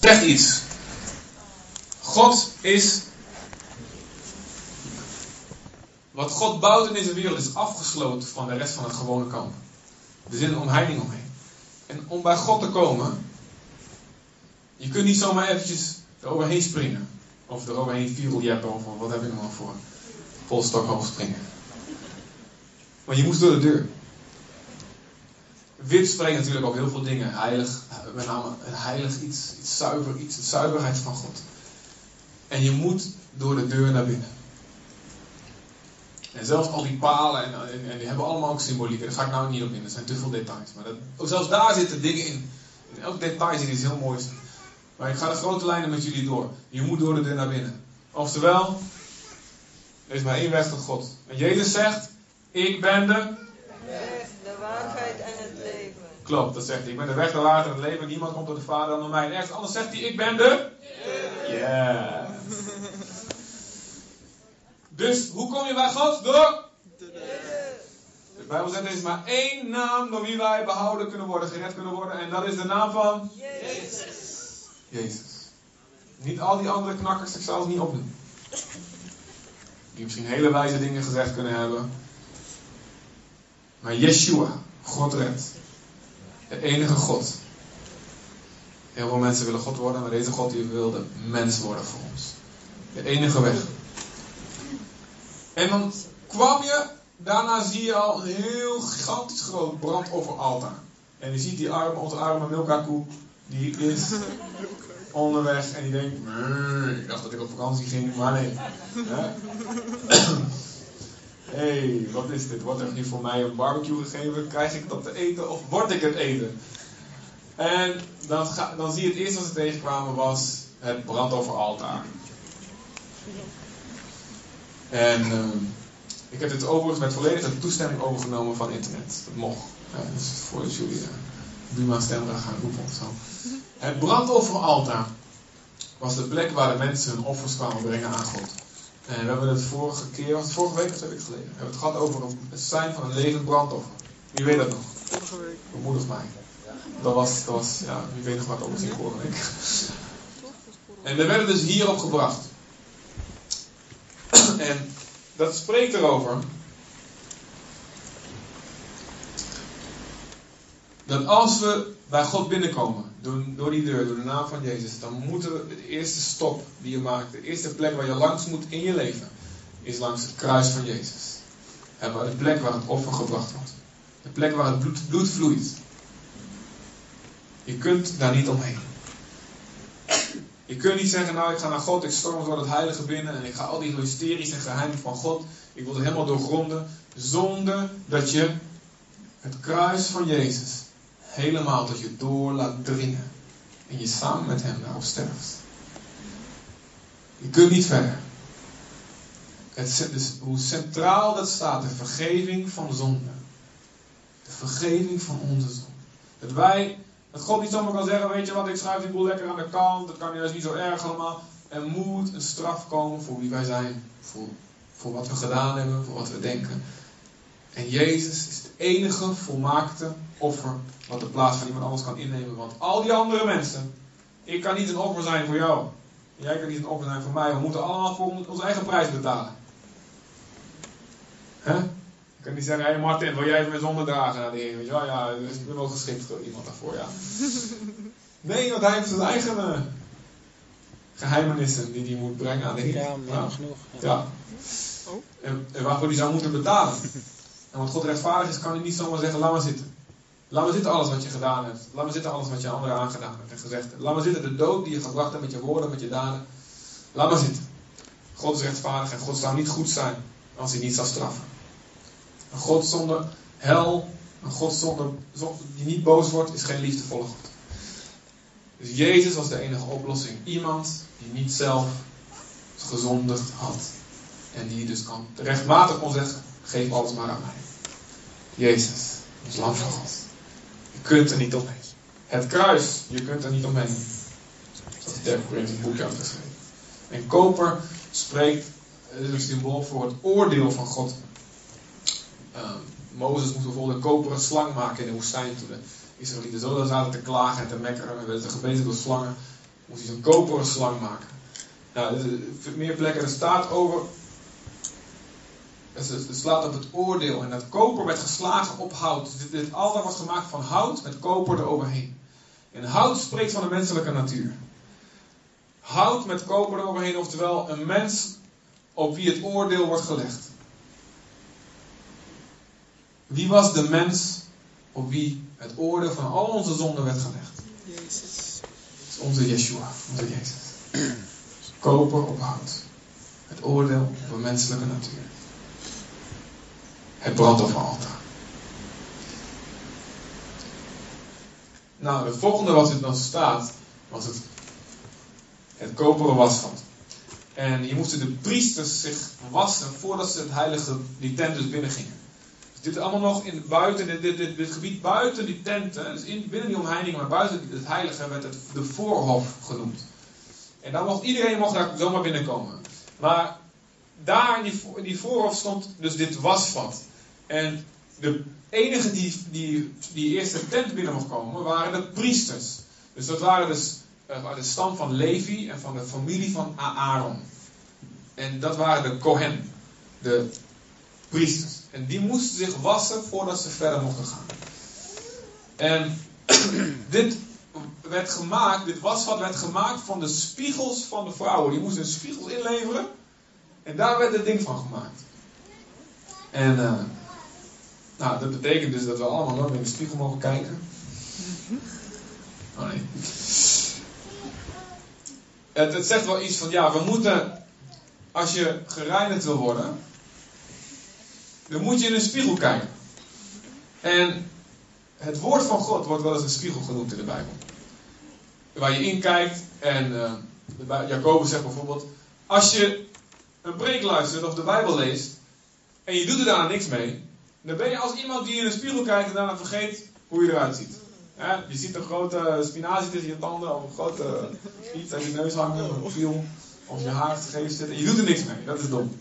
Zeg iets. God is. Wat God bouwt in deze wereld is afgesloten van de rest van het gewone kamp. Er zit een omheining omheen. En om bij God te komen, je kunt niet zomaar eventjes eroverheen springen. Of eroverheen viereljeppen of wat heb ik nog voor. Volstok hoog springen. Maar je moest door de deur. Wit spreekt natuurlijk ook heel veel dingen. Heilig, met name een heilig iets, iets zuiver, iets, de zuiverheid van God. En je moet door de deur naar binnen. En zelfs al die palen, en, en, en, die hebben allemaal ook symboliek. Daar ga ik nou niet op in, er zijn te veel details. Maar dat, zelfs daar zitten dingen in. In elk detail zit iets heel moois. Maar ik ga de grote lijnen met jullie door. Je moet door de deur naar binnen. Oftewel, er is maar één weg tot God. En Jezus zegt, ik ben de... Weg, de waarheid en het leven. Klopt, dat zegt hij. Ik ben de weg, de waarheid en het leven. Niemand komt tot de Vader dan door mij. En ergens anders zegt hij, ik ben de... Ja. Dus, hoe kom je bij God? Door... De Bijbel zegt, er is maar één naam door wie wij behouden kunnen worden, gered kunnen worden. En dat is de naam van... Jezus. Jezus. Niet al die andere knakkers, ik zal het niet opdoen. Die misschien hele wijze dingen gezegd kunnen hebben. Maar Yeshua, God redt. De enige God. Heel veel mensen willen God worden, maar deze God die wilde mens worden voor ons. De enige weg. En dan kwam je, daarna zie je al een heel gigantisch groot brandofferaltaar. En je ziet die arme, onze arme Milka koe, die is onderweg en die denkt, "Mmm, ik dacht dat ik op vakantie ging, maar nee. Hé, hey, wat is dit? Wordt er nu voor mij een barbecue gegeven? Krijg ik dat te eten of word ik het eten? En dan, ga, dan zie je het eerste wat ze tegenkwamen was het brandofferaltaar. En ehm, ik heb dit overigens met volledige toestemming overgenomen van internet. Dat mocht. Ja, dus voordat jullie uh, Buma Stemra gaan roepen of zo. Het brandofferaltaar was de plek waar de mensen hun offers kwamen brengen aan God. En we hebben het vorige keer, was het vorige week of twee weken geleden, we hebben het gehad over het zijn van een levend brandoffer. Wie weet dat nog? Vorige week. Bemoedig mij. Dat was, dat was, ja, wie weet nog wat over zien vorige week. En er werden dus hierop gebracht. En dat spreekt erover. Dat als we bij God binnenkomen, door, door die deur, door de naam van Jezus, dan moeten we de eerste stop die je maakt, de eerste plek waar je langs moet in je leven, is langs het kruis van Jezus. De plek waar het offer gebracht wordt. De plek waar het bloed, bloed vloeit. Je kunt daar niet omheen. Je kunt niet zeggen, nou ik ga naar God, ik storm door het heilige binnen en ik ga al die mysteries en geheimen van God, ik wil het helemaal doorgronden, zonder dat je het kruis van Jezus helemaal tot je door laat dringen en je samen met Hem daarop sterft. Je kunt niet verder. Het, dus hoe centraal dat staat, de vergeving van zonde. De vergeving van onze zonde. Dat wij dat God niet zomaar kan zeggen, weet je wat, ik schrijf die boel lekker aan de kant, dat kan juist niet zo erg allemaal. Er moet een straf komen voor wie wij zijn, voor, voor wat we gedaan hebben, voor wat we denken. En Jezus is het enige volmaakte offer wat de plaats van iemand anders kan innemen. Want al die andere mensen, ik kan niet een offer zijn voor jou. Jij kan niet een offer zijn voor mij. We moeten allemaal voor onze eigen prijs betalen. Hè? Ik kan niet zeggen, hé hey Martin, wil jij even zonde dragen naar de Heer? Weet je wel, ja, dus ik ben wel geschikt voor iemand daarvoor, ja. Nee, want hij heeft zijn eigen uh, geheimenissen die hij moet brengen aan de Heer. Ja, meer genoeg. Ja. En, en waarvoor hij zou moeten betalen. En want God rechtvaardig is, kan hij niet zomaar zeggen, laat maar zitten. Laat maar zitten alles wat je gedaan hebt. Laat maar zitten alles wat je anderen aangedaan hebt en gezegd hebt. Laat maar zitten de dood die je gebracht hebt met je woorden, met je daden. Laat maar zitten. God is rechtvaardig en God zou niet goed zijn als hij niet zou straffen. Een God zonder hel, een God zonder, die niet boos wordt, is geen liefdevolle God. Dus Jezus was de enige oplossing. Iemand die niet zelf gezondigd had. En die dus kan, rechtmatig kon zeggen, geef alles maar aan mij. Jezus, ons lam van God. Kunt er niet omheen. Het kruis, je kunt er niet omheen. Dat Derek Grant een boekje uitgeschreven. En koper spreekt, het is een symbool voor het oordeel van God. Uh, Mozes moest bijvoorbeeld een koperen slang maken in de woestijn toen de Israëlieten zo zaten te klagen en te mekkeren en werden gebeten door slangen. Moest hij zo'n koperen slang maken. Nou, er zijn meer plekken, er staat over. Het het slaat op het oordeel. En dat koper werd geslagen op hout. Dus dit, dit altaar was gemaakt van hout met koper eroverheen. En hout spreekt van de menselijke natuur. Hout met koper eroverheen, oftewel een mens op wie het oordeel wordt gelegd. Wie was de mens op wie het oordeel van al onze zonden werd gelegd? Jezus. Dat is onze Yeshua, onze Jezus. Koper op hout. Het oordeel op een menselijke natuur. Het brandofferaltaar. Nou, het volgende wat er dan staat, was het, het koperen wasvat. En hier moesten de priesters zich wassen voordat ze het heilige, die tent dus binnengingen. Dus dit allemaal nog in buiten, dit, dit, gebied buiten die tenten, dus in, binnen die omheining, maar buiten het heilige werd het de voorhof genoemd. En dan mocht iedereen mocht daar zomaar binnenkomen. Maar daar in die voorhof stond dus dit wasvat. En de enige die, die, die eerst tent binnen mocht komen, waren de priesters. Dus dat waren dus uh, de stam van Levi en van de familie van Aaron. En dat waren de Kohen, de priesters. En die moesten zich wassen voordat ze verder mochten gaan. En dit werd gemaakt, dit wasvat werd gemaakt van de spiegels van de vrouwen. Die moesten spiegels inleveren. En daar werd het ding van gemaakt. En uh, nou, dat betekent dus dat we allemaal nooit meer in de spiegel mogen kijken. Oh nee. Het, het zegt wel iets van, ja, we moeten, als je gereinigd wil worden, dan moet je in een spiegel kijken. En het woord van God wordt wel eens een spiegel genoemd in de Bijbel. Waar je in kijkt en uh, Jacobus zegt bijvoorbeeld, als je een preek luistert of de Bijbel leest en je doet er daar niks mee, dan ben je als iemand die in een spiegel kijkt en daarna vergeet hoe je eruit ziet. Je ziet een grote spinazie tussen je tanden of een grote iets aan je neus hangen, of een viel, of je haar gegeven zitten. Je doet er niks mee, dat is dom.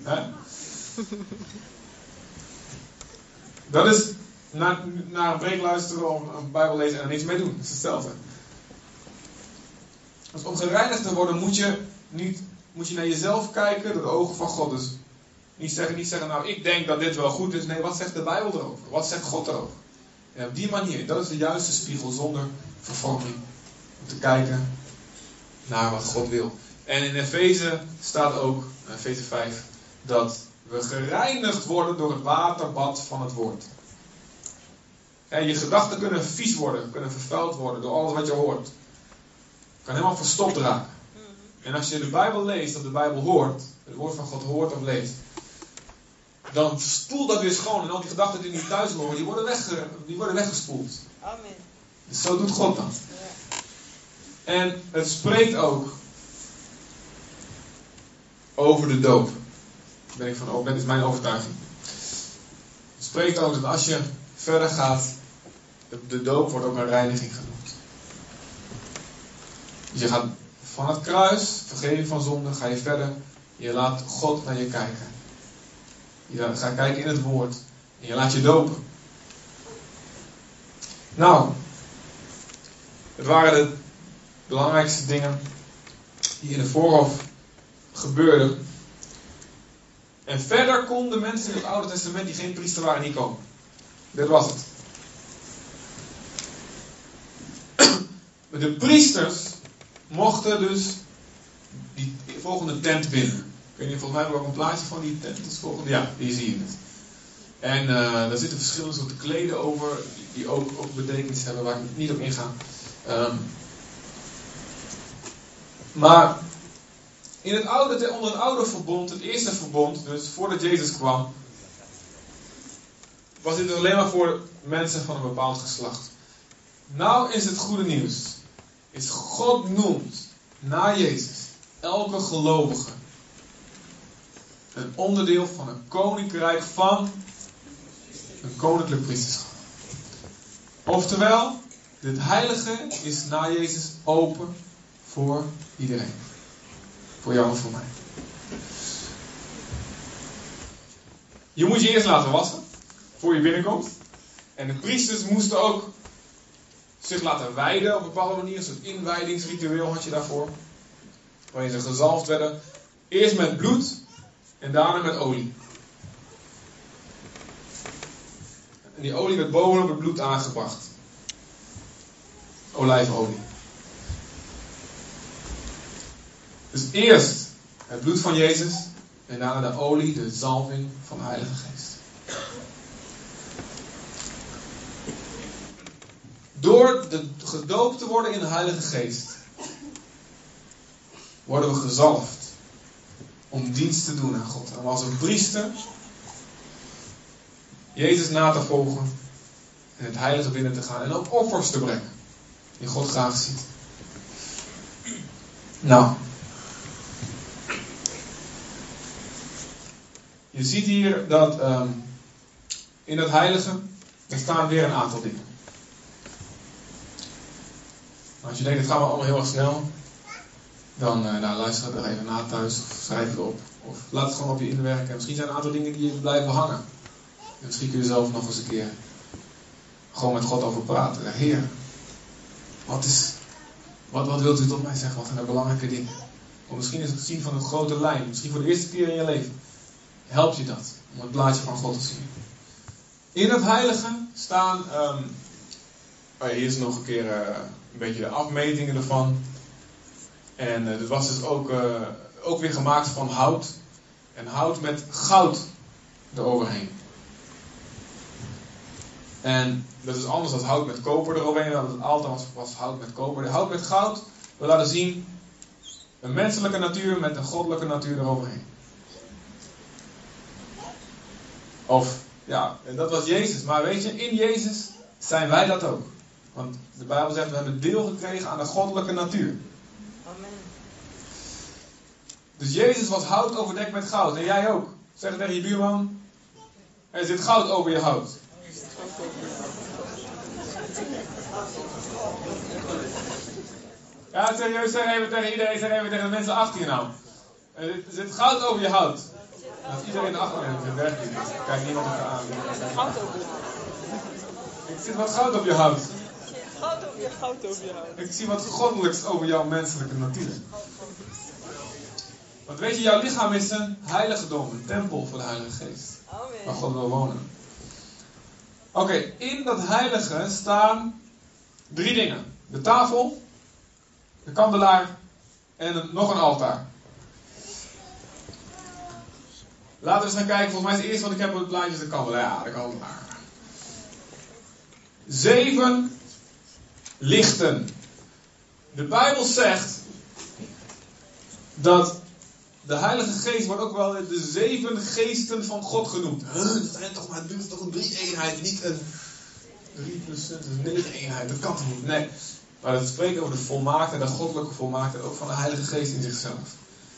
Dat is naar, naar een preek luisteren of een Bijbel lezen en er niks mee doen. Dat is hetzelfde. Dus om gereinigd te worden moet je, niet, moet je naar jezelf kijken door de ogen van God. Dus niet zeggen, niet zeggen, nou ik denk dat dit wel goed is. Nee, wat zegt de Bijbel erover? Wat zegt God erover? En op die manier, dat is de juiste spiegel zonder vervorming. Om te kijken naar wat God wil. En in Efeze staat ook, Efeze 5, dat we gereinigd worden door het waterbad van het woord. En je gedachten kunnen vies worden, kunnen vervuild worden door alles wat je hoort. Kan helemaal verstopt raken. En als je de Bijbel leest of de Bijbel hoort, het woord van God hoort of leest, dan spoelt dat weer schoon. En al die gedachten die niet thuis horen, die worden, die worden weggespoeld. Amen. Dus zo doet God dat. En het spreekt ook over de doop. Ben ik van, dat is mijn overtuiging. Het spreekt ook dat als je verder gaat, de doop wordt ook een reiniging genoemd. Dus je gaat van het kruis, vergeving van zonde, ga je verder. Je laat God naar je kijken. Je gaat kijken in het woord. En je laat je dopen. Nou, het waren de belangrijkste dingen die in de voorhof gebeurden. En verder konden mensen in het Oude Testament die geen priester waren niet komen. Dit was het. De priesters mochten dus die volgende tent binnen. Weet niet, volgens mij hebben ook een plaatje van die tent. Is volgende, ja, hier zie je het. En uh, daar zitten verschillende soorten kleden over, die ook, ook betekenis hebben, waar ik niet op inga. Um, maar in het oude, onder het oude verbond, het eerste verbond, dus voordat Jezus kwam, was dit alleen maar voor mensen van een bepaald geslacht. Nou is het goede nieuws. Is God noemt na Jezus elke gelovige een onderdeel van een koninkrijk van een koninklijk priesterschap. Oftewel, dit heilige is na Jezus open voor iedereen. Voor jou en voor mij. Je moet je eerst laten wassen voor je binnenkomt. En de priesters moesten ook zich laten wijden op een bepaalde manier. Een soort inwijdingsritueel had je daarvoor. Waarin ze gezalfd werden. Eerst met bloed en daarna met olie. En die olie werd bovenop het bloed aangebracht. Olijfolie. Dus eerst het bloed van Jezus en daarna de olie, de zalving van de Heilige Geest. Door de, gedoopt te worden in de Heilige Geest, worden we gezalfd om dienst te doen aan God. Om als een priester Jezus na te volgen en het heilige binnen te gaan en ook offers te brengen die God graag ziet. Nou, je ziet hier dat um, in het heilige er staan weer een aantal dingen. Als je denkt, het wel allemaal heel erg snel, dan uh, nou, luister er even na thuis of schrijf het op. Of laat het gewoon op je inwerken. Misschien zijn er een aantal dingen die je blijven hangen. En misschien kun je zelf nog eens een keer gewoon met God over praten. Heer, wat, is, wat, wat wilt u tot mij zeggen? Wat zijn er belangrijke dingen? Of misschien is het zien van een grote lijn. Misschien voor de eerste keer in je leven. Helpt je dat om het plaatje van God te zien. In het heilige staan. Um, oh hier is nog een keer uh, een beetje de afmetingen ervan. En uh, dit was dus ook, uh, ook weer gemaakt van hout. En hout met goud eroverheen. En dat is anders dan hout met koper eroverheen. Want het altijd was, was hout met koper. De hout met goud wil laten zien een menselijke natuur met een goddelijke natuur eroverheen. Of, ja, en dat was Jezus. Maar weet je, in Jezus zijn wij dat ook. Want de Bijbel zegt, we hebben deel gekregen aan de goddelijke natuur. Amen. Dus Jezus was hout overdekt met goud. En jij ook. Zeg het tegen je buurman. Er zit goud over je hout. Ja, serieus, zeg even tegen iedereen, zeg even tegen de mensen achter je nou. Er zit goud over je hout. Als iedereen achter je zit, werkt niet. Kijk niemand elkaar aan. Goud over je Ik zit wat goud op je hout. Goud over je goud over je. Ik zie wat goddelijks over jouw menselijke natuur. Want weet je, jouw lichaam is een heiligdom, een tempel voor de Heilige Geest. Waar Amen. God wil wonen. Oké, in dat heilige staan drie dingen. De tafel, de kandelaar en een- nog een altaar. Laten we eens gaan kijken. Volgens mij is het eerste wat ik heb op het plaatje de kandelaar. Ja, de kandelaar. Zeven lichten. De Bijbel zegt dat de Heilige Geest wordt ook wel de zeven geesten van God genoemd. Dat zijn toch maar, dat is toch een drie-eenheid, niet een drie plus dat een negen-eenheid. Dat kan toch niet? Nee. Maar dat spreekt over de volmaakte, de goddelijke volmaakte, ook van de Heilige Geest in zichzelf.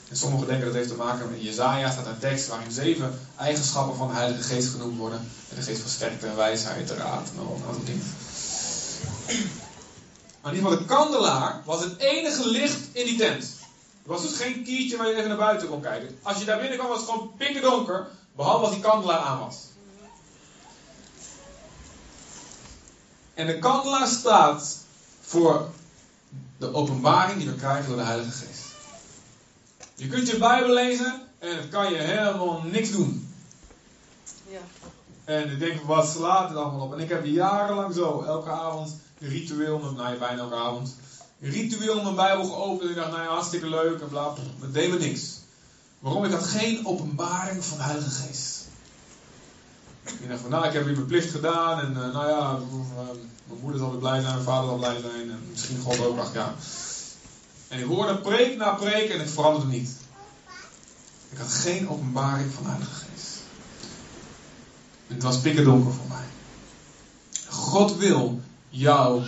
En sommigen denken dat heeft te maken met Jezaja, staat een tekst waarin zeven eigenschappen van de Heilige Geest genoemd worden. En de geest van sterkte en wijsheid, raad en al een aantal dingen. Maar in ieder geval, de kandelaar was het enige licht in die tent. Er was dus geen kiertje waar je even naar buiten kon kijken. Als je daar binnenkwam was het gewoon pikkerdonker, behalve als die kandelaar aan was. En de kandelaar staat voor de openbaring die we krijgen door de Heilige Geest. Je kunt je Bijbel lezen en het kan je helemaal niks doen. Ja. En ik denk, wat slaat het allemaal op? En ik heb jarenlang zo, elke avond, ritueel, nou ja, bijna elke avond, ritueel mijn Bijbel geopend. En ik dacht, nou ja, hartstikke leuk en bla, dat deed me niks. Waarom? Ik had geen openbaring van de Heilige Geest. Ik dacht van, nou, ik heb weer mijn plicht gedaan. En eh, nou ja, eh, mijn moeder zal weer blij zijn, mijn vader zal blij zijn. En misschien God ook, ach ja. En ik hoorde preek na preek en het veranderde niet. Ik had geen openbaring van de Heilige Geest. Het was pikkerdonker voor mij. God wil jouw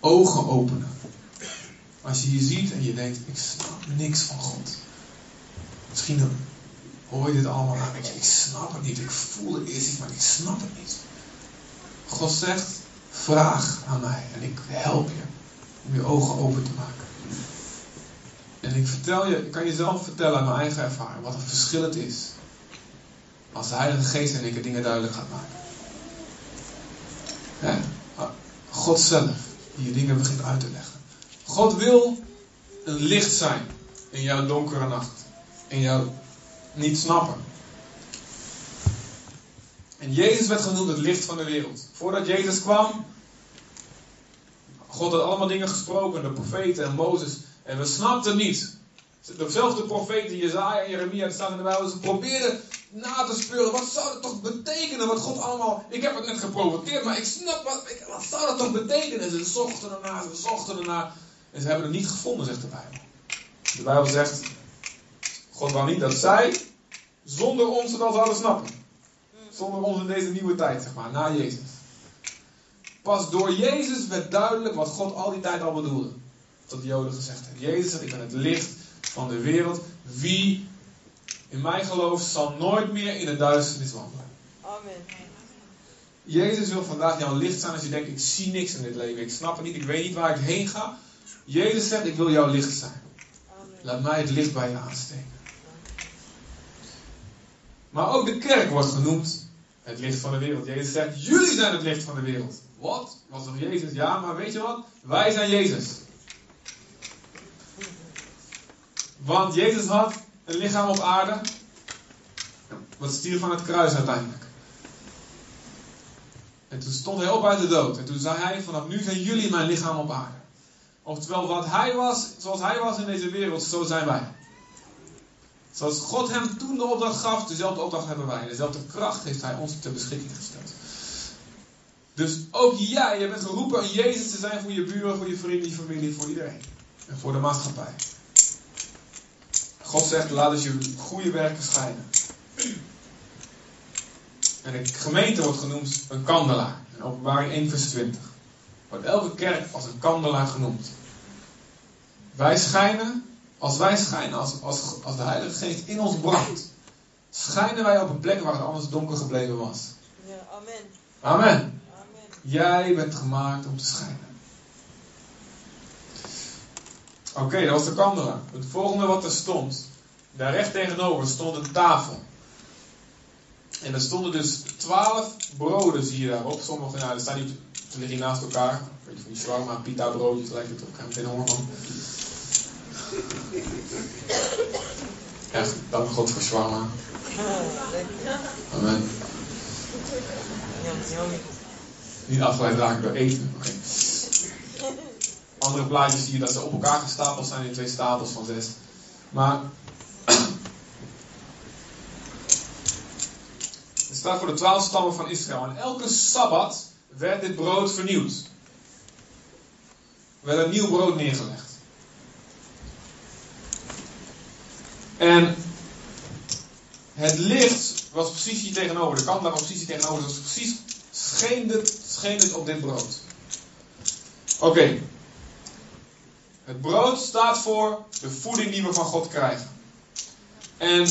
ogen openen. Als je je ziet en je denkt, ik snap niks van God. Misschien hoor je dit allemaal aan. Ik, snap het niet. Ik voel het eerst iets, maar ik snap het niet. God zegt, vraag aan mij en ik help je om je ogen open te maken. En ik vertel je, ik kan je zelf vertellen uit mijn eigen ervaring wat een verschil het is. Als de Heilige Geest en ik dingen duidelijk gaat maken. Hè? God zelf, die je dingen begint uit te leggen. God wil een licht zijn in jouw donkere nacht. In jouw niet snappen. En Jezus werd genoemd het licht van de wereld. Voordat Jezus kwam, God had allemaal dingen gesproken, de profeten en Mozes. En we snapten niet. Dezelfde profeten, Jezaja en Jeremia, staan in de Bijbel. Ze probeerden na te speuren. Wat zou het toch betekenen wat God allemaal... Ik heb het net geprovoceerd, maar ik snap wat... Ik, wat zou dat toch betekenen? En ze zochten ernaar, ze zochten ernaar. En ze hebben het niet gevonden, zegt de Bijbel. De Bijbel zegt... God wou niet dat zij zonder ons al zouden snappen. Zonder ons in deze nieuwe tijd, zeg maar, na Jezus. Pas door Jezus werd duidelijk wat God al die tijd al bedoelde. Tot de Joden gezegd heeft. Jezus ik ben het licht van de wereld. Wie in mij gelooft, zal nooit meer in de duisternis wandelen. Amen. Jezus wil vandaag jouw licht zijn als je denkt, ik zie niks in dit leven. Ik snap het niet, ik weet niet waar ik heen ga. Jezus zegt, ik wil jouw licht zijn. Amen. Laat mij het licht bij je aansteken. Maar ook de kerk wordt genoemd het licht van de wereld. Jezus zegt, jullie zijn het licht van de wereld. Wat? Was toch Jezus? Ja, maar weet je wat? Wij zijn Jezus. Want Jezus had een lichaam op aarde. Wat stierf van het kruis uiteindelijk. En toen stond hij op uit de dood. En toen zei hij, vanaf nu zijn jullie mijn lichaam op aarde. Oftewel, wat hij was, zoals hij was in deze wereld, zo zijn wij. Zoals God hem toen de opdracht gaf, dezelfde opdracht hebben wij. Dezelfde kracht heeft hij ons ter beschikking gesteld. Dus ook jij, je bent geroepen om Jezus te zijn voor je buren, voor je vrienden, je familie, voor iedereen. En voor de maatschappij. God zegt, laat dus je goede werken schijnen. En de gemeente wordt genoemd een kandelaar. In openbaring 1 vers 20. Wordt elke kerk als een kandelaar genoemd. Wij schijnen, als wij schijnen, als, als, als de Heilige Geest in ons brandt, schijnen wij op een plek waar het anders donker gebleven was. Ja, amen. Amen. Amen. Jij bent gemaakt om te schijnen. Oké, dat was de kandelaar. Het volgende wat er stond. Daar recht tegenover stond een tafel. En er stonden dus twaalf broden, zie je daarop. Sommige, nou, er staan niet, ze liggen naast elkaar. Een beetje van die shawarma, pita broodjes lijkt het op. Ik heb meteen honger van. Echt, dank God voor shawarma. Amen. Niet afgeleid raken door eten. Oké. Andere plaatjes zie je dat ze op elkaar gestapeld zijn in twee stapels van zes. Maar. Het staat voor de twaalf stammen van Israël. En elke sabbat werd dit brood vernieuwd. Er werd een nieuw brood neergelegd. En het licht was precies hier tegenover. De kant was precies hier tegenover. Dus precies scheen het op dit brood. Oké. Het brood staat voor de voeding die we van God krijgen. En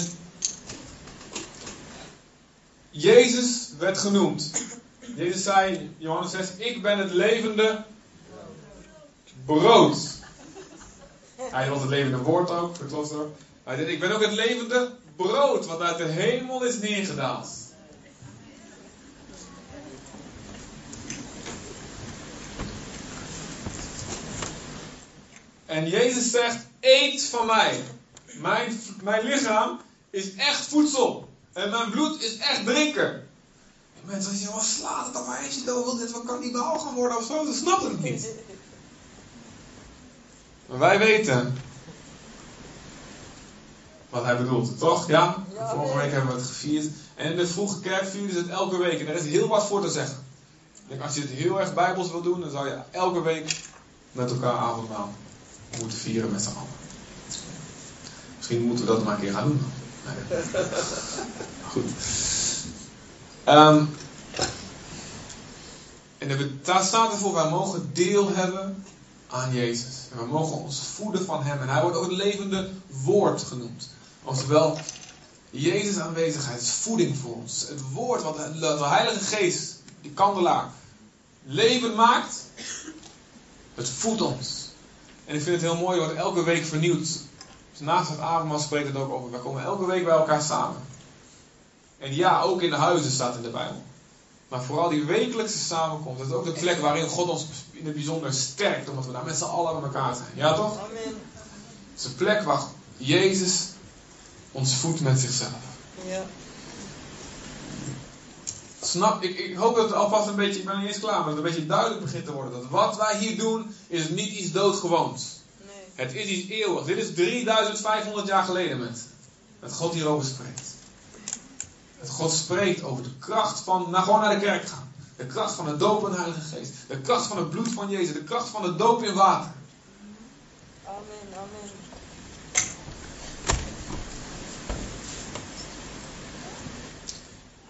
Jezus werd genoemd. Jezus zei in Johannes 6, ik ben het levende brood. Hij was het levende woord ook, ook. Hij zei, ik ben ook het levende brood wat uit de hemel is neergedaald. En Jezus zegt, eet van mij. Mijn, mijn lichaam is echt voedsel. En mijn bloed is echt drinken. En mensen zeggen, wat slaat het op mij? Als je dan wil dit, wat kan niet behaald gaan worden of zo? Ze snappen het niet. Maar wij weten wat hij bedoelt, toch? Ja? Ja, Vorige week hebben we het gevierd. En in de vroege kerk vierden ze het elke week. En er is heel wat voor te zeggen. Denk, als je het heel erg bijbels wil doen, dan zou je elke week met elkaar avondmaal moeten vieren met z'n allen. Misschien moeten we dat maar een keer gaan doen. Goed. Ehm, en daar staat ervoor, wij mogen deel hebben aan Jezus. En we mogen ons voeden van Hem. En Hij wordt ook het levende woord genoemd. Oftewel, Jezus aanwezigheid is voeding voor ons. Het woord wat de, de Heilige Geest, die kandelaar, leven maakt, het voedt ons. En ik vind het heel mooi, wordt elke week vernieuwd. Dus naast het avondmaal spreekt het ook over. Wij komen elke week bij elkaar samen. En ja, ook in de huizen staat in de Bijbel. Maar vooral die wekelijkse samenkomst, dat is ook de plek waarin God ons in het bijzonder sterkt, omdat we daar met z'n allen bij elkaar zijn. Ja toch? Amen. Het is een plek waar Jezus ons voedt met zichzelf. Ja. Snap, ik, ik hoop dat het alvast een beetje, ik ben niet eens klaar, maar dat het een beetje duidelijk begint te worden. Dat wat wij hier doen, is niet iets doodgewoons. Nee. Het is iets eeuwigs. Dit is 3500 jaar geleden, mensen. Dat God hierover spreekt. Dat God spreekt over de kracht van, nou gewoon naar de kerk gaan. De kracht van de doop in de Heilige Geest. De kracht van het bloed van Jezus. De kracht van de doop in water. Amen. Amen.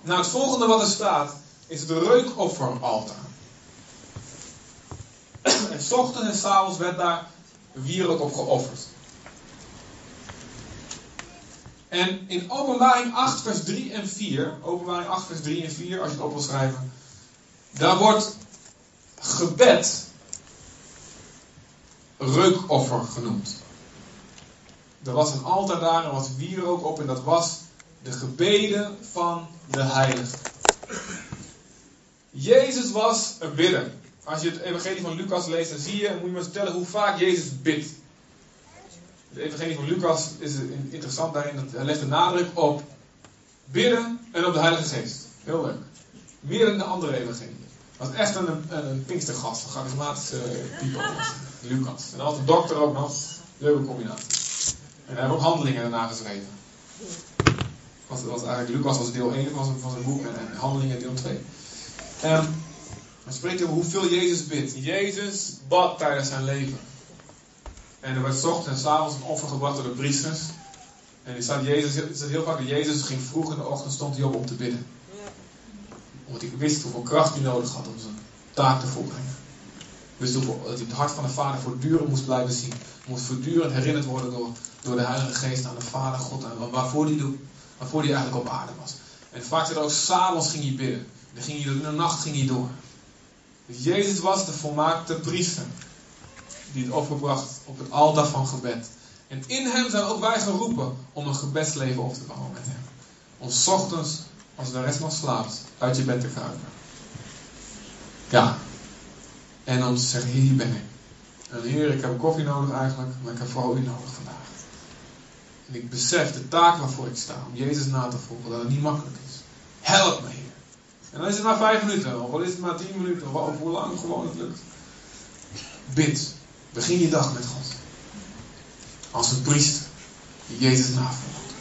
Nou, het volgende wat er staat, is het reukofferaltaar. En s ochtends en s avonds werd daar wierook op geofferd. En in openbaring 8 vers 3 en 4, openbaring 8 vers 3 en 4, als je het op wil schrijven, daar wordt gebed reukoffer genoemd. Er was een altaar daar en er was wierook op en dat was de gebeden van de heiligen. Jezus was een bidder. Als je het evangelie van Lucas leest, dan zie je, moet je maar vertellen hoe vaak Jezus bidt. Het evangelie van Lucas is interessant daarin, dat hij legt de nadruk op bidden en op de Heilige Geest. Heel leuk. Meer dan de andere evangelie. Dat was echt een, een, een pinkstergast, een charismatische type. Lucas. En was de dokter ook nog. Leuke combinatie. En hij heeft ook handelingen daarna geschreven. Was eigenlijk, Lucas was deel 1 van zijn, van zijn boek en, en Handelingen deel 2. Ehm hij spreekt over hoeveel Jezus bidt. Jezus bad tijdens zijn leven. En er werd 's ochtends en 's avonds een offer gebracht door de priesters. En er staat, Jezus, het staat heel vaak dat Jezus ging vroeg in de ochtend stond hij op om te bidden. Omdat hij wist hoeveel kracht hij nodig had om zijn taak te volbrengen. Wist hoeveel, dat hij het hart van de Vader voortdurend moest blijven zien. Moest voortdurend herinnerd worden door, door de Heilige Geest aan de Vader God. En waarvoor hij, doet, waarvoor hij eigenlijk op aarde was. En vaak zit er ook, s'avonds ging hij bidden. Dan ging hij, in de nacht ging hij door. Dus Jezus was de volmaakte priester. Die het offer bracht op het altaar van gebed. En in hem zijn ook wij geroepen om een gebedsleven op te bouwen met hem. Om ochtends, als de rest nog slaapt, uit je bed te kruipen. Ja. En om te zeggen, hier ben ik. En Heer, ik heb koffie nodig eigenlijk, maar ik heb vooral u nodig vandaag. En ik besef de taak waarvoor ik sta, om Jezus na te volgen, dat het niet makkelijk is. Help me, Heer. En dan is het maar vijf minuten, of al is het maar tien minuten, of hoe lang gewoon het lukt. Bid. Begin je dag met God. Als een priester die Jezus navolgt.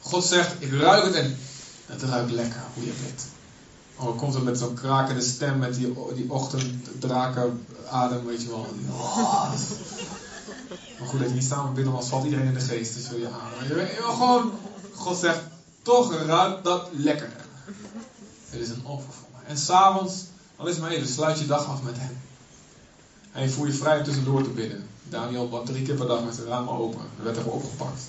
God zegt, ik ruik het en het ruikt lekker hoe je bidt. Oh, dan komt het met zo'n krakende stem, met die, die ochtenddrakenadem, weet je wel. Maar goed dat je niet samen bidt, anders valt iedereen in de geest. Dus wil je. Maar je gewoon, God zegt, toch ruikt dat lekker. Het is een offer voor mij. En s'avonds, dan is maar even, sluit je dag af met hem. En je voel je vrij tussendoor te bidden. Daniel bad drie keer per dag met zijn ramen open. Er werd er opgepakt.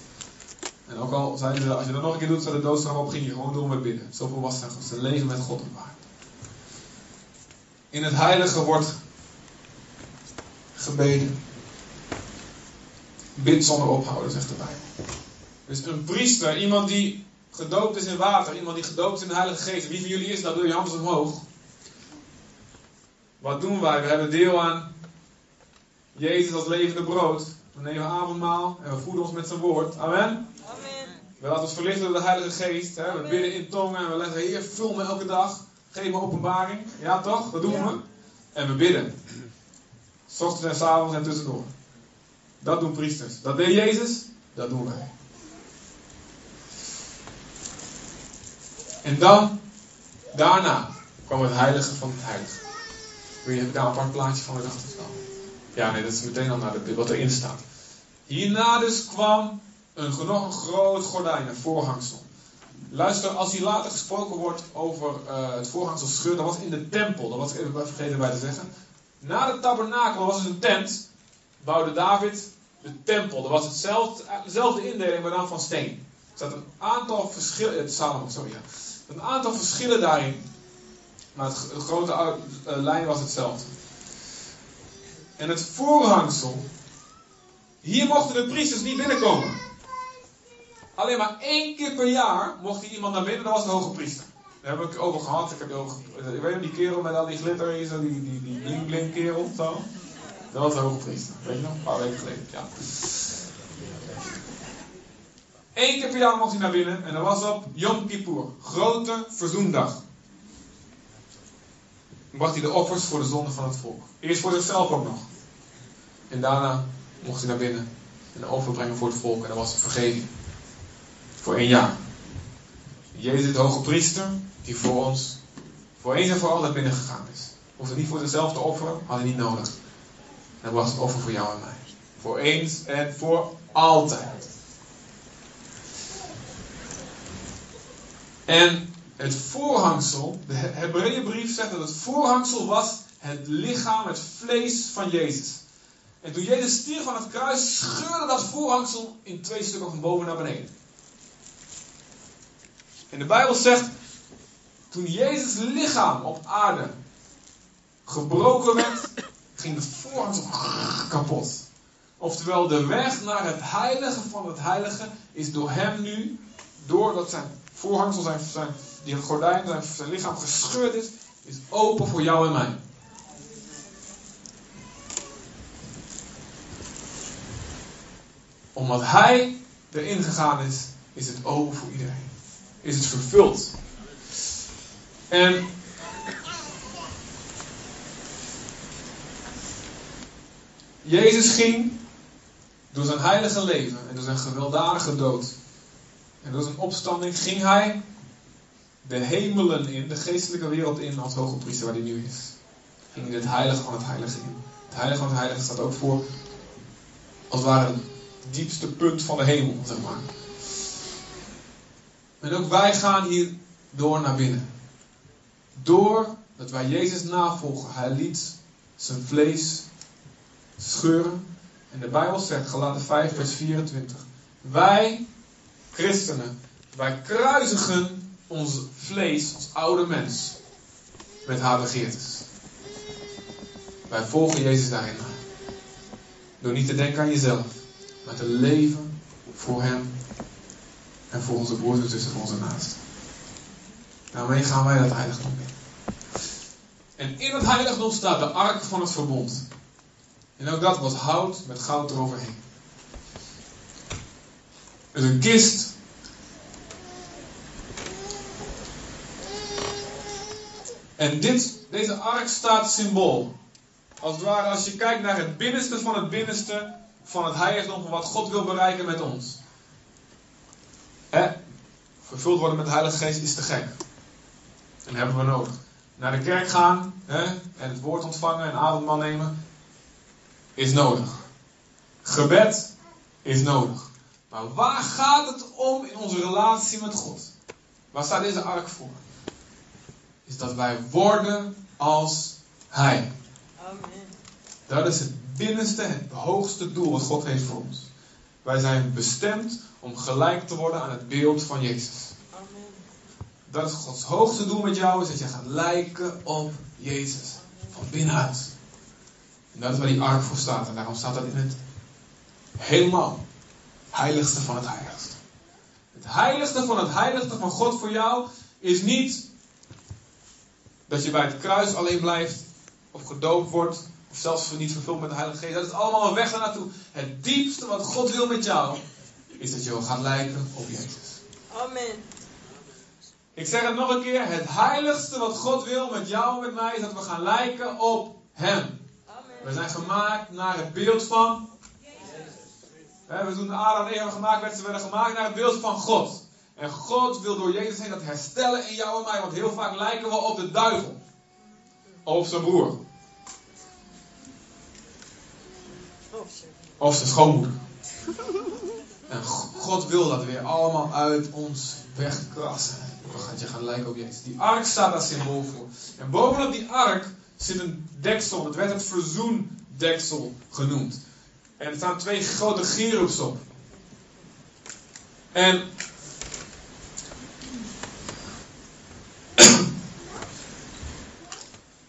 En ook al zeiden ze, als je dat nog een keer doet, zou de doodstraf op, ging je gewoon door met bidden. Zoveel was zijn, leven met God waard. In het heilige wordt gebeden. Bid zonder ophouden, zegt de Bijbel. Dus een priester, iemand die gedoopt is in water, iemand die gedoopt is in de Heilige Geest. Wie van jullie is dat? Doe je handen omhoog. Wat doen wij? We hebben deel aan Jezus als levende brood. We nemen avondmaal en we voeden ons met zijn woord. Amen. Amen. We laten ons verlichten door de Heilige Geest. Hè? We bidden in tongen en we leggen Heer, vul me elke dag. Geef me openbaring. Ja toch? Dat doen Ja. we. En we bidden. S ochtends en s avonds en tussendoor. Dat doen priesters. Dat deed Jezus. Dat doen wij. En dan, daarna, kwam het heilige van het heilige. Heb ik daar een apart plaatje van? Het wel. Ja, nee, dat is meteen al naar de, wat erin staat. Hierna dus kwam een, nog een groot gordijn, een voorhangsel. Luister, als hier later gesproken wordt over eh, het voorhangsel scheur, dat was in de tempel. Dat was ik even vergeten bij te zeggen. Na de tabernakel was het een tent. Bouwde David de tempel. Dat was hetzelfde, dezelfde indeling, maar dan van steen. Er zat een aantal verschillen. Salomo, sorry. Ja. Een aantal verschillen daarin. Maar de grote eh, lijn was hetzelfde. En het voorhangsel. Hier mochten de priesters niet binnenkomen. Alleen maar één keer per jaar mocht hier iemand naar binnen, dat was de hoge priester. Daar heb ik over gehad. Ik heb ook, ik weet nog die kerel met al die glitter die, die, die bling bling kerel, zo. Dat was de hoge priester. Weet je nog? Een paar weken geleden, ja. Eén keer per jaar mocht hij naar binnen en dat was op Yom Kippur, grote verzoendag. Bracht hij de offers voor de zonde van het volk. Eerst voor zichzelf ook nog. En daarna mocht hij naar binnen en de offer brengen voor het volk en dat was vergeving. Voor één jaar. Jezus, de hoge priester, die voor ons voor eens en voor altijd binnengegaan is. Hoefde niet voor zichzelf te offeren, had hij niet nodig. Dat was het offer voor jou en mij. Voor eens en voor altijd. En het voorhangsel, de Hebreeënbrief zegt dat het voorhangsel was het lichaam, het vlees van Jezus. En toen Jezus stierf van het kruis, scheurde dat voorhangsel in twee stukken van boven naar beneden. En de Bijbel zegt, toen Jezus lichaam op aarde gebroken werd, ging het voorhangsel kapot. Oftewel, de weg naar het heilige van het heilige is door hem nu, doordat zijn voorhangsel, zijn, zijn, die gordijn, zijn, zijn lichaam gescheurd is, is open voor jou en mij. Omdat hij erin gegaan is, is het open voor iedereen. Is het vervuld. En Jezus ging door zijn heilige leven en door zijn gewelddadige dood en door zijn opstanding ging hij de hemelen in, de geestelijke wereld in als hoge priester waar hij nu is. Ging in het heilige van het heilige in. Het heilige van het heilige staat ook voor als het ware het diepste punt van de hemel, zeg maar. En ook wij gaan hier door naar binnen. Door dat wij Jezus navolgen. Hij liet zijn vlees scheuren. En de Bijbel zegt, gelaten 5 vers 24. Wij, christenen, wij kruisigen ons vlees, ons oude mens, met haar begeertes. Wij volgen Jezus daarin. Door niet te denken aan jezelf, maar te leven voor Hem en voor onze broers en zussen, voor onze naasten. Daarmee gaan wij dat heiligdom in. En in het heiligdom staat de ark van het verbond. En ook dat was hout met goud eroverheen. Is een kist. En dit, deze ark staat symbool. Als het ware, als je kijkt naar het binnenste van het binnenste van het heiligdom, van wat God wil bereiken met ons. Vervuld worden met de Heilige Geest is te gek. En hebben we nodig. Naar de kerk gaan hè? en het woord ontvangen en avondmaal nemen is nodig. Gebed is nodig. Maar waar gaat het om in onze relatie met God? Waar staat deze ark voor? Is dat wij worden als Hij. Amen. Dat is het binnenste, het hoogste doel wat God heeft voor ons. Wij zijn bestemd om gelijk te worden aan het beeld van Jezus. Amen. Dat is Gods hoogste doel met jou, is dat je gaat lijken op Jezus. Van binnenuit. En dat is waar die ark voor staat. En daarom staat dat in het helemaal heiligste van het heiligste. Het heiligste van het heiligste van God voor jou is niet dat je bij het kruis alleen blijft of gedoopt wordt of zelfs niet vervuld met de Heilige Geest. Dat is allemaal een weg naartoe. Het diepste wat God wil met jou is dat je wil gaan lijken op Jezus. Amen. Ik zeg het nog een keer. Het heiligste wat God wil met jou en met mij is dat we gaan lijken op Hem. We zijn gemaakt naar het beeld van. Hè, we doen Adam en Eva gemaakt werden, ze werden gemaakt naar het beeld van God. En God wil door Jezus heen dat herstellen in jou en mij. Want heel vaak lijken we op de duivel. Of zijn broer. Of zijn schoonmoeder. En God wil dat weer allemaal uit ons wegkrassen. We gaan je gaan op Jezus. Die ark staat daar symbool voor. En bovenop die ark zit een deksel. Het werd het verzoendeksel genoemd. En er staan twee grote gerubs op. En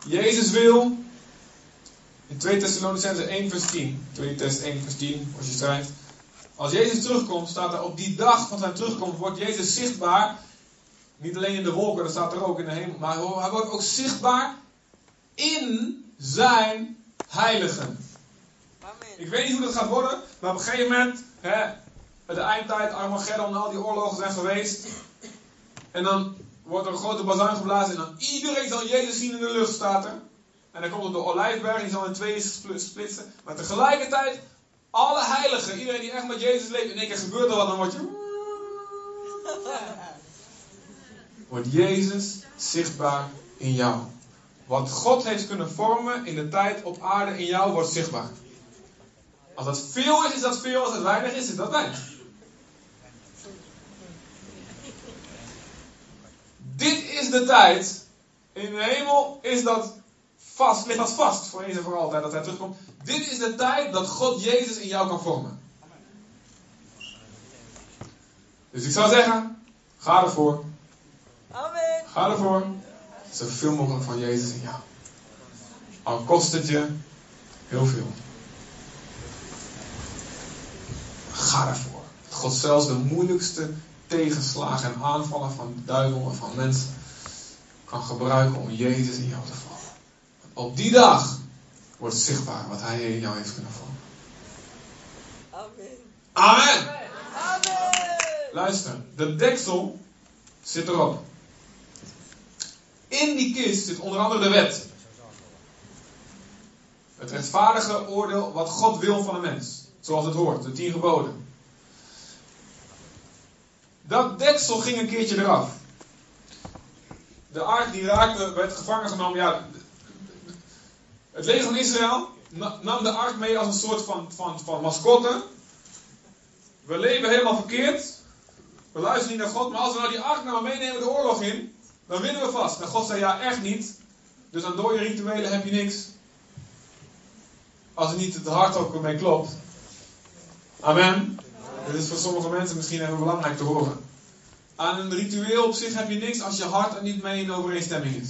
Jezus wil in 2 Thessalonicense 1 vers 10. 2 Thess 1 vers 10, als je schrijft. Als Jezus terugkomt, staat er op die dag van zijn terugkomst, wordt Jezus zichtbaar Niet alleen in de wolken, dat staat er ook in de hemel. Maar hij wordt ook zichtbaar in zijn heiligen. Amen. Ik weet niet hoe dat gaat worden, maar op een gegeven moment, hè, de eindtijd, Armageddon en al die oorlogen zijn geweest. En dan wordt er een grote bazuin geblazen en dan iedereen zal Jezus zien in de lucht, staat er. En dan komt op de Olijfberg, die zal in tweeën spl- splitsen. Maar tegelijkertijd, alle heiligen, iedereen die echt met Jezus leeft, in één keer gebeurt er wat, dan word je... Wordt Jezus zichtbaar in jou. Wat God heeft kunnen vormen in de tijd op aarde in jou, wordt zichtbaar. Als dat veel is, is dat veel. Als het weinig is, is dat weinig. Dit is de tijd. In de hemel is dat vast, ligt dat vast voor eens en voor altijd dat hij terugkomt. Dit is de tijd dat God Jezus in jou kan vormen. Dus ik zou zeggen, ga ervoor. Amen. Ga ervoor. Zoveel mogelijk van Jezus in jou. Al kost het je heel veel. Ga ervoor. Dat God zelfs de moeilijkste tegenslagen en aanvallen van de duivel en van mensen kan gebruiken om Jezus in jou te vormen. Op die dag wordt zichtbaar wat Hij in jou heeft kunnen vormen. Amen. Amen! Amen. Luister, de deksel zit erop. In die kist zit onder andere de wet. Het rechtvaardige oordeel wat God wil van een mens. Zoals het hoort, de tien geboden. Dat deksel ging een keertje eraf. De ark die raakte, werd gevangen genomen. Ja, het leger van Israël na- nam de ark mee als een soort van, van, van mascotte. We leven helemaal verkeerd. We luisteren niet naar God, maar als we nou die ark nou meenemen de oorlog in, dan winnen we vast. En God zei ja, echt niet. Dus aan dode rituelen heb je niks. Als het niet het hart ook ermee klopt. Amen. Dit is voor sommige mensen misschien even belangrijk te horen. Aan een ritueel op zich heb je niks als je hart er niet mee in overeenstemming is.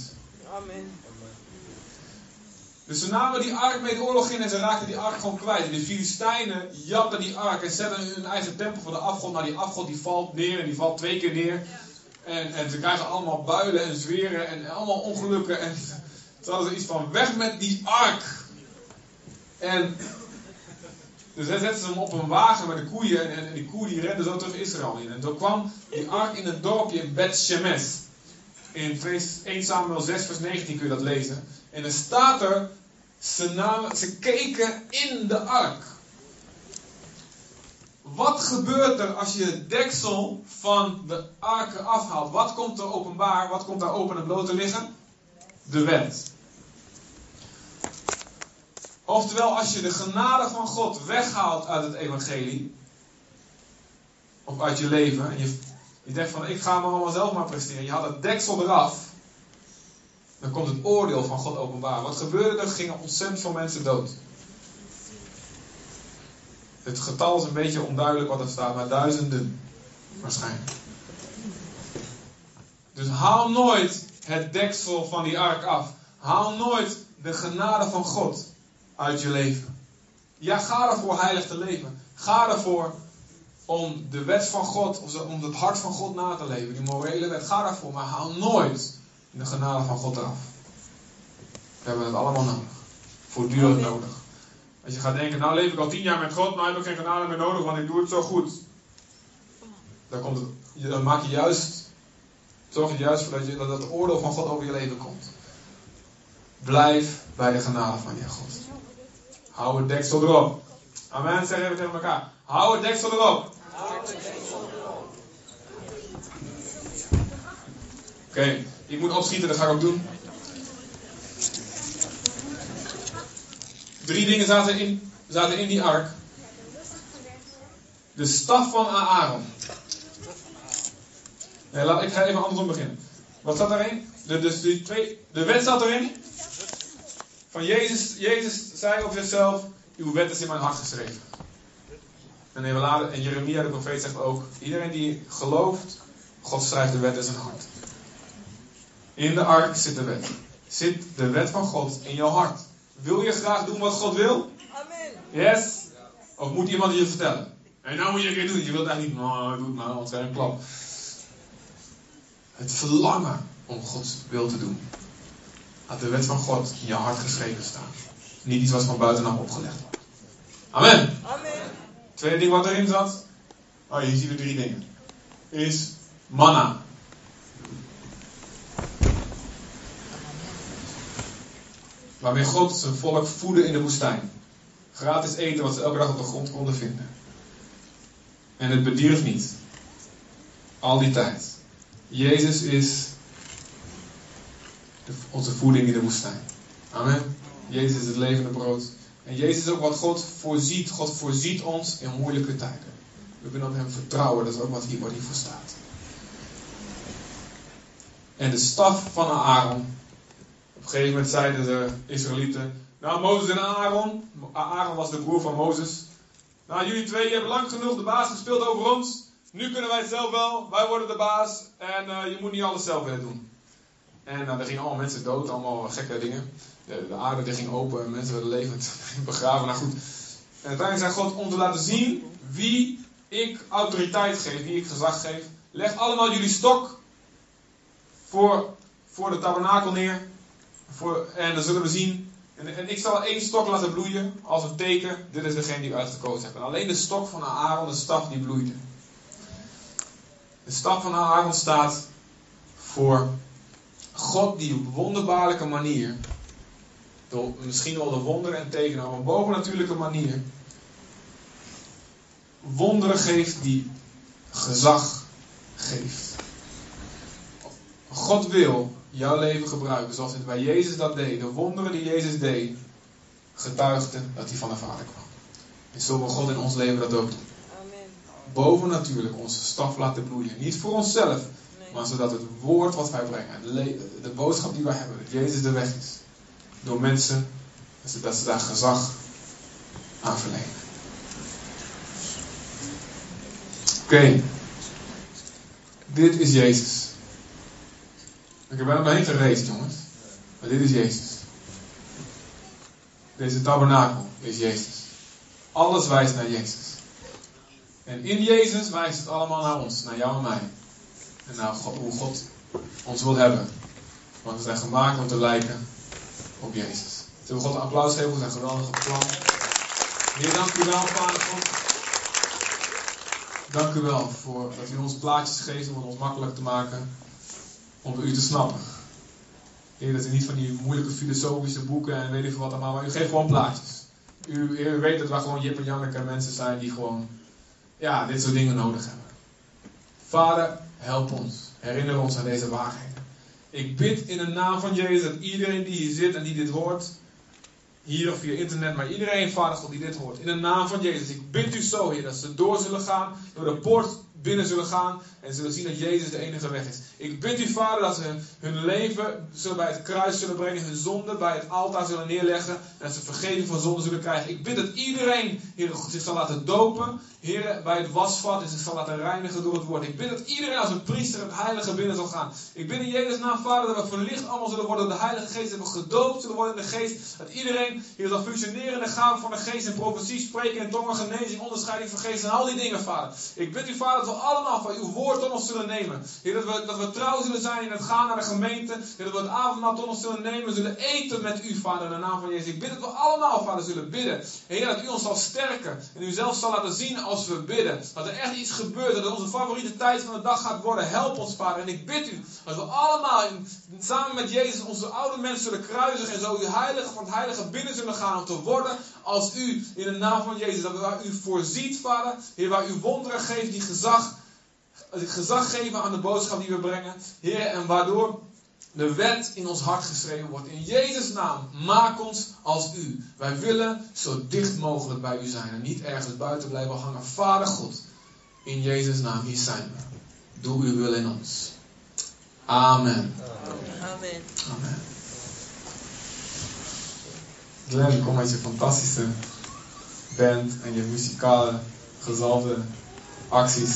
Amen. Dus ze namen die ark mee de oorlog in en ze raakten die ark gewoon kwijt. En de Filistijnen jatten die ark en zetten hun eigen tempel voor de afgod. Nou, die afgod die valt neer en die valt twee keer neer. En, en ze krijgen allemaal builen en zweren en allemaal ongelukken. En toen hadden ze iets van weg met die ark. En dus dan zetten ze hem op een wagen met de koeien. En, en, die koeien die renden zo terug Israël in. En toen kwam die ark in het dorpje Bet Shemesh. In 1 Samuel 6 vers 19 kun je dat lezen. En er staat er, ze, namen, ze keken in de ark. Wat gebeurt er als je het deksel van de ark afhaalt? Wat komt er openbaar? Wat komt daar open en bloot te liggen? De wet. Oftewel, als je de genade van God weghaalt uit het evangelie, of uit je leven, en je, je denkt van ik ga me allemaal zelf maar presteren, je haalt het deksel eraf, dan komt het oordeel van God openbaar. Wat gebeurde er? Gingen ontzettend veel mensen dood. Het getal is een beetje onduidelijk wat er staat, maar duizenden waarschijnlijk. Dus haal nooit het deksel van die ark af. Haal nooit de genade van God uit je leven. Ja, ga ervoor heilig te leven. Ga ervoor om de wet van God, of om het hart van God na te leven. Die morele wet, ga daarvoor. Maar haal nooit de genade van God eraf. We hebben het allemaal nodig. Voortdurend nodig. Als je gaat denken, nou leef ik al tien jaar met God, nou heb ik geen genade meer nodig, want ik doe het zo goed. Dan, komt het, maak je juist, zorg je juist voor dat, je, dat het oordeel van God over je leven komt. Blijf bij de genade van je God. Hou het deksel erop. Amen, zeg even tegen elkaar. Hou het deksel erop. Oké, ik moet opschieten, dat ga ik ook doen. Drie dingen zaten in, zaten in die ark. De staf van Aaron. Ik ga even andersom beginnen. Wat zat erin? De, dus die twee, de wet zat erin. Van Jezus, Jezus zei over zichzelf: Uw wet is in mijn hart geschreven. En, en Jeremia, de profeet, zegt ook: Iedereen die gelooft, God schrijft de wet in zijn hart. In de ark zit de wet. Zit de wet van God in jouw hart? Wil je graag doen wat God wil? Amen. Yes? Of moet iemand je vertellen? En nou moet je het weer doen. Je wilt eigenlijk niet, nou, doe het maar, want het is een klap. het verlangen om Gods wil te doen. Laat de wet van God in je hart geschreven staan. Niet iets wat van buitenaf opgelegd wordt. Amen. Amen. Tweede ding wat erin zat. Oh, hier zien we drie dingen. Is manna. Waarmee God zijn volk voedde in de woestijn. Gratis eten wat ze elke dag op de grond konden vinden. En het bedierf niet. Al die tijd. Jezus is de- onze voeding in de woestijn. Amen. Jezus is het levende brood. En Jezus is ook wat God voorziet. God voorziet ons in moeilijke tijden. We kunnen op Hem vertrouwen. Dat is ook wat hier, wat hiervoor staat. En de staf van Aaron. Een gegeven moment zeiden de Israëlieten. Nou, Mozes en Aaron. Aaron was de broer van Mozes. Nou, jullie twee hebben lang genoeg de baas gespeeld over ons. Nu kunnen wij het zelf wel. Wij worden de baas. En eh, je moet niet alles zelf willen doen. En nou, er gingen allemaal mensen dood. Allemaal gekke dingen. De, de aarde die ging open. en Mensen werden levend begraven. Nou goed. En uiteindelijk zei God om te laten zien wie ik autoriteit geef. Wie ik gezag geef. Leg allemaal jullie stok voor, voor de tabernakel neer. Voor, en dan zullen we zien. En, en ik zal één stok laten bloeien als een teken. Dit is degene die ik uitgekozen heb. En alleen de stok van Aaron, de staf die bloeide. De staf van Aaron staat voor God die op wonderbaarlijke manier, door misschien wel de wonderen en tekenen, op een bovennatuurlijke manier, wonderen geeft die gezag geeft. God wil jouw leven gebruiken zoals het bij Jezus dat deed. De wonderen die Jezus deed, getuigden dat hij van de Vader kwam. En zo wil God in ons leven dat ook doen. Amen. Bovennatuurlijk onze staf laten bloeien. Niet voor onszelf, Nee. maar zodat het woord wat wij brengen, de boodschap die wij hebben, dat Jezus de weg is, door mensen, dat ze, dat ze daar gezag aan verlenen. Oké, dit is Jezus. Ik heb er heen gereisd, jongens, maar dit is Jezus. Deze tabernakel is Jezus. Alles wijst naar Jezus. En in Jezus wijst het allemaal naar ons, naar jou en mij. En naar God, hoe God ons wil hebben. Want we zijn gemaakt om te lijken op Jezus. Zullen we God een applaus geven voor zijn geweldige plan? Heer, dank u wel, Vader God. Dank u wel voor dat u ons plaatjes geeft om het ons makkelijk te maken om u te snappen. Heer, dat u niet van die moeilijke filosofische boeken en weet ik wat allemaal, maar u geeft gewoon plaatjes. U, u weet dat wij gewoon Jip en Janneke mensen zijn die gewoon, ja, dit soort dingen nodig hebben. Vader, help ons. Herinner ons aan deze waarheden. Ik bid in de naam van Jezus dat iedereen die hier zit en die dit hoort, hier of via internet, maar iedereen, Vader God, die dit hoort, in de naam van Jezus, ik bid u zo, Heer, dat ze door zullen gaan, door de poort binnen zullen gaan en zullen zien dat Jezus de enige weg is. Ik bid u, Vader, dat ze hun leven zullen bij het kruis zullen brengen, hun zonde bij het altaar zullen neerleggen en dat ze vergeving van zonde zullen krijgen. Ik bid dat iedereen, Heer, zich zal laten dopen, Heer, bij het wasvat en zich zal laten reinigen door het woord. Ik bid dat iedereen als een priester het heilige binnen zal gaan. Ik bid in Jezus naam, Vader, dat we verlicht allemaal zullen worden door de Heilige Geest, dat we gedoopt zullen worden in de Geest, dat iedereen hier zal functioneren in de gaven van de Geest, in profetie, spreken, in tongen, genezing, onderscheiding van geest en al die dingen, Vader. Ik bid u, Vader, we allemaal van uw woord tot ons zullen nemen. Heer, dat we, dat trouw zullen zijn in het gaan naar de gemeente. Heer, dat we het avondmaal tot ons zullen nemen. We zullen eten met u, Vader, in de naam van Jezus. Ik bid dat we allemaal, Vader, zullen bidden. Heer, dat u ons zal sterken. En u zelf zal laten zien als we bidden. Dat er echt iets gebeurt. Dat het onze favoriete tijd van de dag gaat worden. Help ons, Vader. En ik bid u, dat we allemaal samen met Jezus onze oude mensen zullen kruisigen. En zo uw heilige van het heilige binnen zullen gaan. Om te worden als u in de naam van Jezus. Dat waar u voorziet, Vader. Heer, waar u wonderen geeft die gezag gezag geven aan de boodschap die we brengen. Heer, en waardoor de wet in ons hart geschreven wordt. In Jezus' naam, maak ons als u. Wij willen zo dicht mogelijk bij u zijn en niet ergens buiten blijven hangen. Vader God, in Jezus' naam, hier zijn we. Doe uw wil in ons. Amen. Amen. Amen. Glenn, kom met je fantastische band en je muzikale, gezalde acties.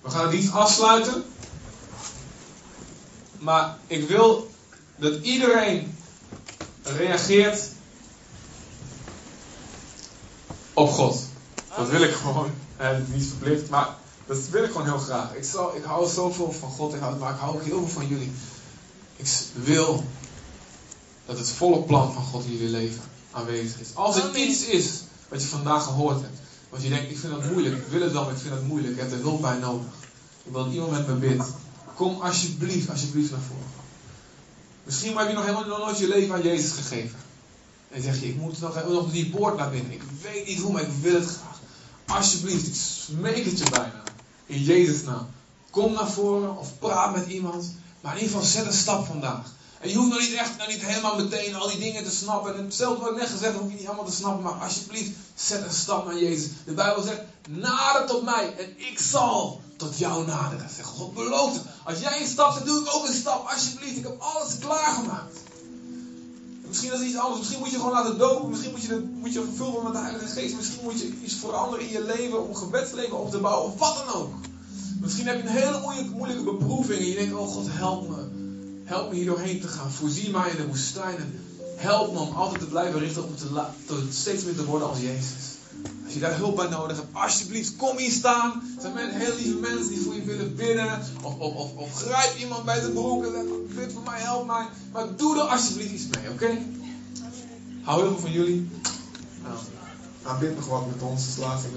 We gaan het niet afsluiten. Maar ik wil dat iedereen reageert op God. Dat wil ik gewoon. Is niet verplicht, maar Dat wil ik gewoon heel graag. Ik, zal, ik hou zoveel van God, maar ik hou ook heel veel van jullie. Ik wil dat het volle plan van God in jullie leven aanwezig is. Als er iets is wat je vandaag gehoord hebt, wat je denkt, ik vind dat moeilijk, ik wil het wel, maar ik vind dat moeilijk, ik heb er hulp bij nodig. Ik wil dat iemand met me bidt. Kom alsjeblieft, alsjeblieft naar voren. Misschien heb je nog helemaal nog nooit je leven aan Jezus gegeven. En dan zeg je, ik moet nog, nog die poort naar binnen. Ik weet niet hoe, maar ik wil het graag. Alsjeblieft, ik smeek het je bijna. In Jezus' naam. Kom naar voren of praat met iemand. Maar in ieder geval zet een stap vandaag. En je hoeft nog niet echt, nog niet helemaal meteen al die dingen te snappen. En hetzelfde ik net gezegd hoef je niet allemaal te snappen. Maar alsjeblieft, zet een stap naar Jezus. De Bijbel zegt, nader tot mij en ik zal tot jou naderen. Zegt God belooft het. Als jij een stap zet, doe ik ook een stap. Alsjeblieft, ik heb alles klaargemaakt. Misschien is het iets anders. Misschien moet je gewoon laten dopen. Misschien moet je, moet je worden met de Heilige Geest. Misschien moet je iets veranderen in je leven. Om gebedsleven op te bouwen. Of wat dan ook. Misschien heb je een hele moeilijke, moeilijke beproeving. En je denkt, oh God, help me. Help me hier doorheen te gaan. Voorzie mij in de woestijn. En help me om altijd te blijven richten. Om te steeds meer te worden als Jezus. Als je daar hulp bij nodig hebt, alsjeblieft, kom hier staan. Er zijn heel lieve mensen die voor je willen bidden. Of, of, of, of grijp iemand bij de broek en zeg, bid voor mij, help mij. Maar doe er alsjeblieft iets mee, oké? Hou heel veel van jullie. Nou, nou bid nog wat met ons, als laatste.